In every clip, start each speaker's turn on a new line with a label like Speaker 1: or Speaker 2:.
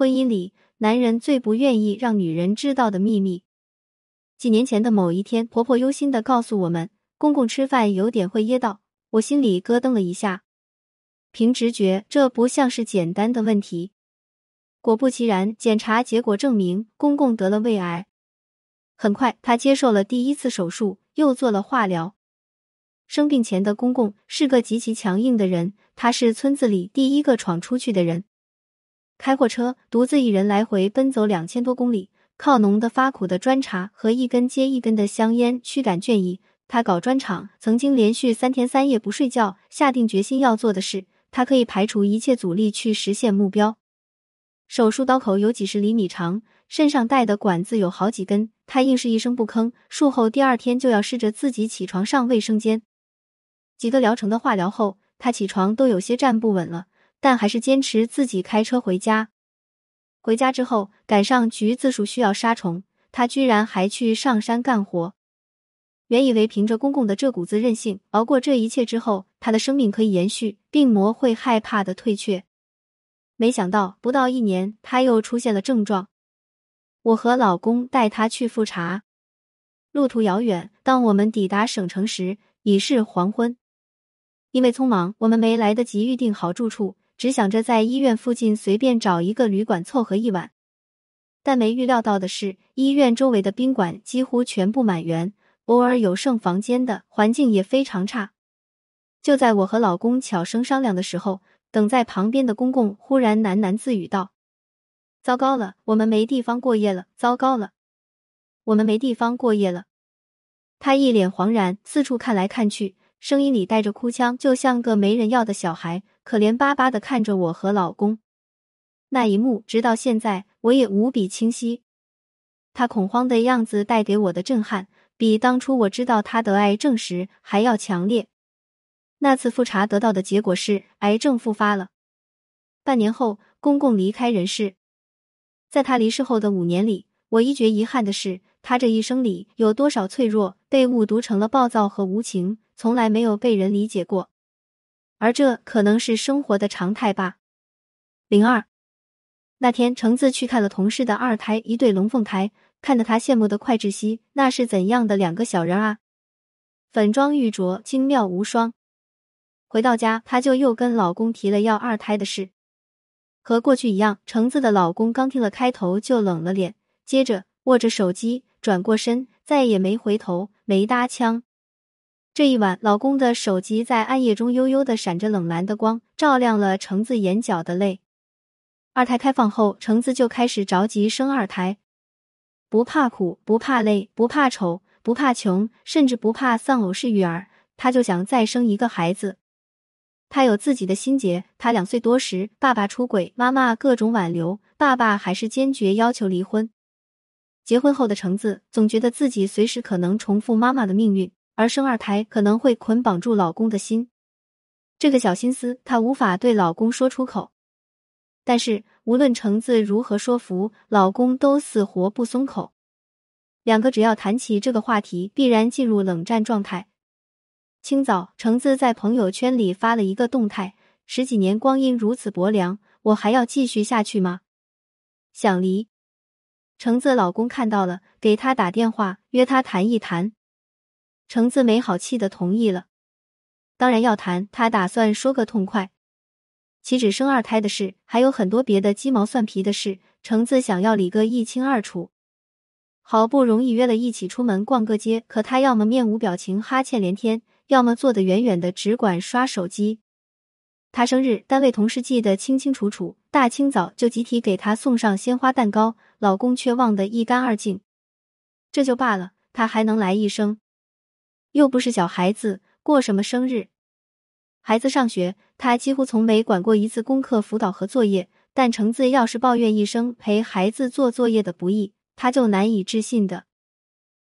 Speaker 1: 婚姻里，男人最不愿意让女人知道的秘密。几年前的某一天，婆婆忧心的告诉我们，公公吃饭有点会噎到，我心里咯噔了一下。凭直觉，这不像是简单的问题。果不其然，检查结果证明公公得了胃癌。很快，他接受了第一次手术，又做了化疗。生病前的公公是个极其强硬的人，他是村子里第一个闯出去的人。开货车，独自一人来回奔走两千多公里，靠浓的发苦的砖茶和一根接一根的香烟驱赶倦意。他搞砖厂，曾经连续三天三夜不睡觉，下定决心要做的事，他可以排除一切阻力去实现目标。手术刀口有几十厘米长，身上带的管子有好几根，他硬是一声不吭。术后第二天就要试着自己起床上卫生间。几个疗程的化疗后，他起床都有些站不稳了。但还是坚持自己开车回家。回家之后，赶上橘子树需要杀虫，他居然还去上山干活。原以为凭着公公的这股子韧性熬过这一切之后，他的生命可以延续，病魔会害怕的退却。没想到不到一年，他又出现了症状。我和老公带他去复查，路途遥远，当我们抵达省城时，已是黄昏。因为匆忙，我们没来得及预定好住处。只想着在医院附近随便找一个旅馆凑合一晚，但没预料到的是，医院周围的宾馆几乎全部满员，偶尔有剩房间的，环境也非常差。就在我和老公悄声商量的时候，等在旁边的公公忽然喃喃自语道：“糟糕了，我们没地方过夜了！糟糕了，我们没地方过夜了。”他一脸惶然，四处看来看去。声音里带着哭腔，就像个没人要的小孩，可怜巴巴的看着我和老公。那一幕，直到现在我也无比清晰。他恐慌的样子带给我的震撼，比当初我知道他得癌症时还要强烈。那次复查得到的结果是癌症复发了。半年后，公公离开人世。在他离世后的五年里，我一觉遗憾的是，他这一生里有多少脆弱被误读成了暴躁和无情。从来没有被人理解过，而这可能是生活的常态吧。零二那天，橙子去看了同事的二胎，一对龙凤胎，看得他羡慕的快窒息。那是怎样的两个小人啊！粉妆玉琢，精妙无双。回到家，她就又跟老公提了要二胎的事。和过去一样，橙子的老公刚听了开头就冷了脸，接着握着手机转过身，再也没回头，没搭腔。这一晚，老公的手机在暗夜中悠悠的闪着冷蓝的光，照亮了橙子眼角的泪。二胎开放后，橙子就开始着急生二胎，不怕苦，不怕累，不怕丑，不怕穷，甚至不怕丧偶式育儿，他就想再生一个孩子。他有自己的心结。他两岁多时，爸爸出轨，妈妈各种挽留，爸爸还是坚决要求离婚。结婚后的橙子总觉得自己随时可能重复妈妈的命运。而生二胎可能会捆绑住老公的心，这个小心思她无法对老公说出口。但是无论橙子如何说服老公，都死活不松口。两个只要谈起这个话题，必然进入冷战状态。清早，橙子在朋友圈里发了一个动态：“十几年光阴如此薄凉，我还要继续下去吗？想离。”橙子老公看到了，给他打电话约他谈一谈。橙子没好气的同意了，当然要谈，他打算说个痛快。岂止生二胎的事，还有很多别的鸡毛蒜皮的事，橙子想要理个一清二楚。好不容易约了一起出门逛个街，可他要么面无表情哈欠连天，要么坐得远远的只管刷手机。他生日，单位同事记得清清楚楚，大清早就集体给他送上鲜花蛋糕，老公却忘得一干二净。这就罢了，他还能来一声。又不是小孩子，过什么生日？孩子上学，他几乎从没管过一次功课辅导和作业。但橙子要是抱怨一声陪孩子做作业的不易，他就难以置信的。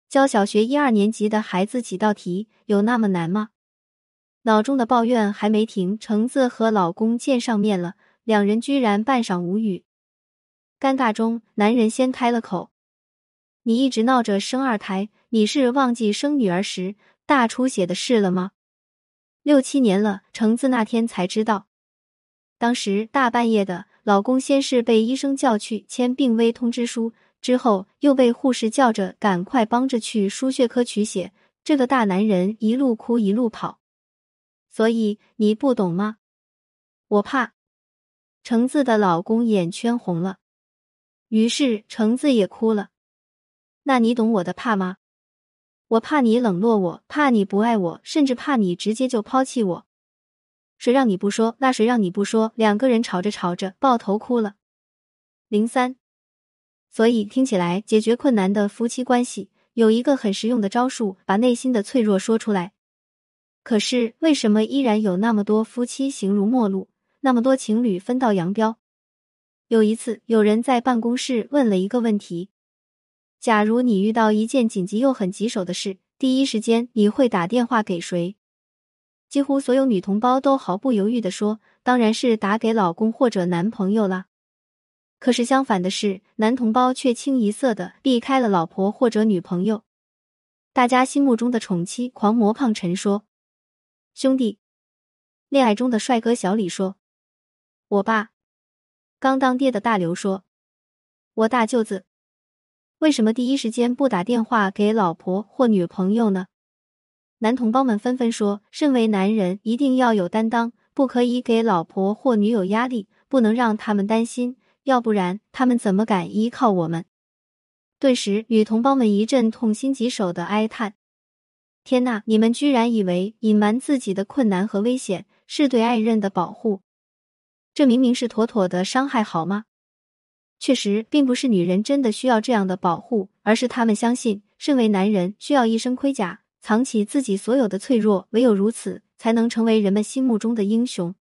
Speaker 1: 教小学一二年级的孩子几道题，有那么难吗？脑中的抱怨还没停，橙子和老公见上面了，两人居然半晌无语。尴尬中，男人先开了口：“你一直闹着生二胎，你是忘记生女儿时？”大出血的事了吗？六七年了，橙子那天才知道，当时大半夜的，老公先是被医生叫去签病危通知书，之后又被护士叫着赶快帮着去输血科取血。这个大男人一路哭一路跑，所以你不懂吗？我怕。橙子的老公眼圈红了，于是橙子也哭了。那你懂我的怕吗？我怕你冷落我，怕你不爱我，甚至怕你直接就抛弃我。谁让你不说？那谁让你不说？两个人吵着吵着抱头哭了。零三，所以听起来解决困难的夫妻关系有一个很实用的招数，把内心的脆弱说出来。可是为什么依然有那么多夫妻形如陌路？那么多情侣分道扬镳。有一次，有人在办公室问了一个问题：假如你遇到一件紧急又很棘手的事，第一时间你会打电话给谁？几乎所有女同胞都毫不犹豫的说：“当然是打给老公或者男朋友啦。”可是相反的是，男同胞却清一色的避开了老婆或者女朋友。大家心目中的宠妻狂魔胖陈说：“兄弟。”恋爱中的帅哥小李说。我爸刚当爹的大刘说：“我大舅子为什么第一时间不打电话给老婆或女朋友呢？”男同胞们纷纷说：“身为男人，一定要有担当，不可以给老婆或女友压力，不能让他们担心，要不然他们怎么敢依靠我们？”顿时，女同胞们一阵痛心疾首的哀叹：“天呐，你们居然以为隐瞒自己的困难和危险是对爱人的保护？”这明明是妥妥的伤害，好吗？确实，并不是女人真的需要这样的保护，而是他们相信，身为男人需要一身盔甲，藏起自己所有的脆弱，唯有如此，才能成为人们心目中的英雄。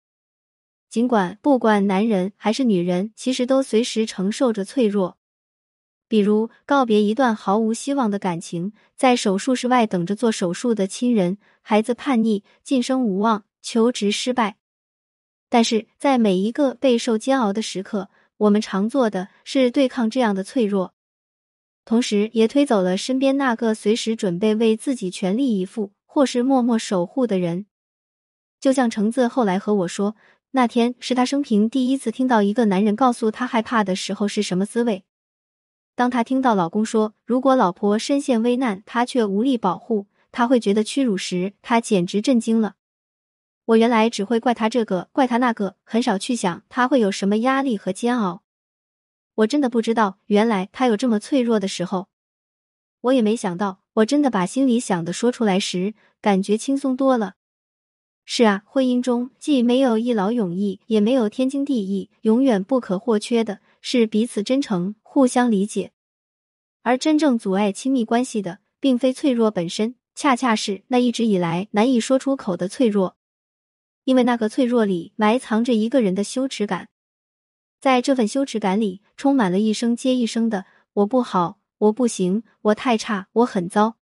Speaker 1: 尽管不管男人还是女人，其实都随时承受着脆弱，比如告别一段毫无希望的感情，在手术室外等着做手术的亲人，孩子叛逆，晋升无望，求职失败。但是在每一个备受煎熬的时刻，我们常做的是对抗这样的脆弱，同时也推走了身边那个随时准备为自己全力以赴或是默默守护的人。就像橙子后来和我说，那天是他生平第一次听到一个男人告诉他害怕的时候是什么滋味。当他听到老公说，如果老婆身陷危难，他却无力保护，他会觉得屈辱时，他简直震惊了。我原来只会怪他这个，怪他那个，很少去想他会有什么压力和煎熬。我真的不知道，原来他有这么脆弱的时候。我也没想到，我真的把心里想的说出来时，感觉轻松多了。是啊，婚姻中既没有一劳永逸，也没有天经地义，永远不可或缺的是彼此真诚、互相理解。而真正阻碍亲密关系的，并非脆弱本身，恰恰是那一直以来难以说出口的脆弱。因为那个脆弱里埋藏着一个人的羞耻感，在这份羞耻感里，充满了一声接一声的“我不好，我不行，我太差，我很糟”。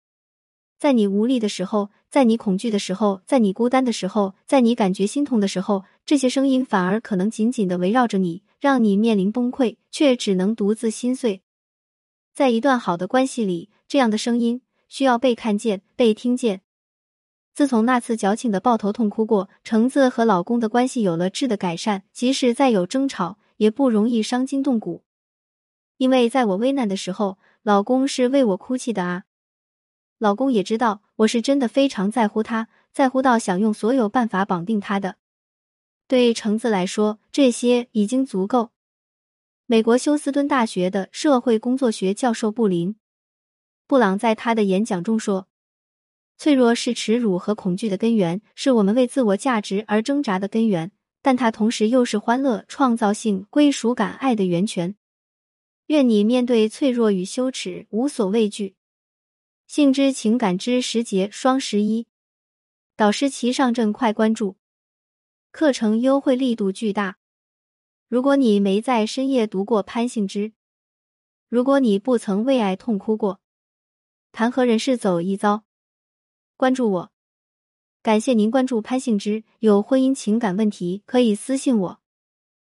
Speaker 1: 在你无力的时候，在你恐惧的时候，在你孤单的时候，在你感觉心痛的时候，这些声音反而可能紧紧的围绕着你，让你面临崩溃，却只能独自心碎。在一段好的关系里，这样的声音需要被看见、被听见。自从那次矫情的抱头痛哭过，橙子和老公的关系有了质的改善。即使再有争吵，也不容易伤筋动骨，因为在我危难的时候，老公是为我哭泣的啊。老公也知道我是真的非常在乎他，在乎到想用所有办法绑定他的。对橙子来说，这些已经足够。美国休斯敦大学的社会工作学教授布林布朗在他的演讲中说。脆弱是耻辱和恐惧的根源，是我们为自我价值而挣扎的根源，但它同时又是欢乐、创造性、归属感、爱的源泉。愿你面对脆弱与羞耻无所畏惧。性之情感之时节双十一，导师齐上阵，快关注！课程优惠力度巨大。如果你没在深夜读过潘幸之，如果你不曾为爱痛哭过，谈何人世走一遭？关注我，感谢您关注潘幸之。有婚姻情感问题可以私信我。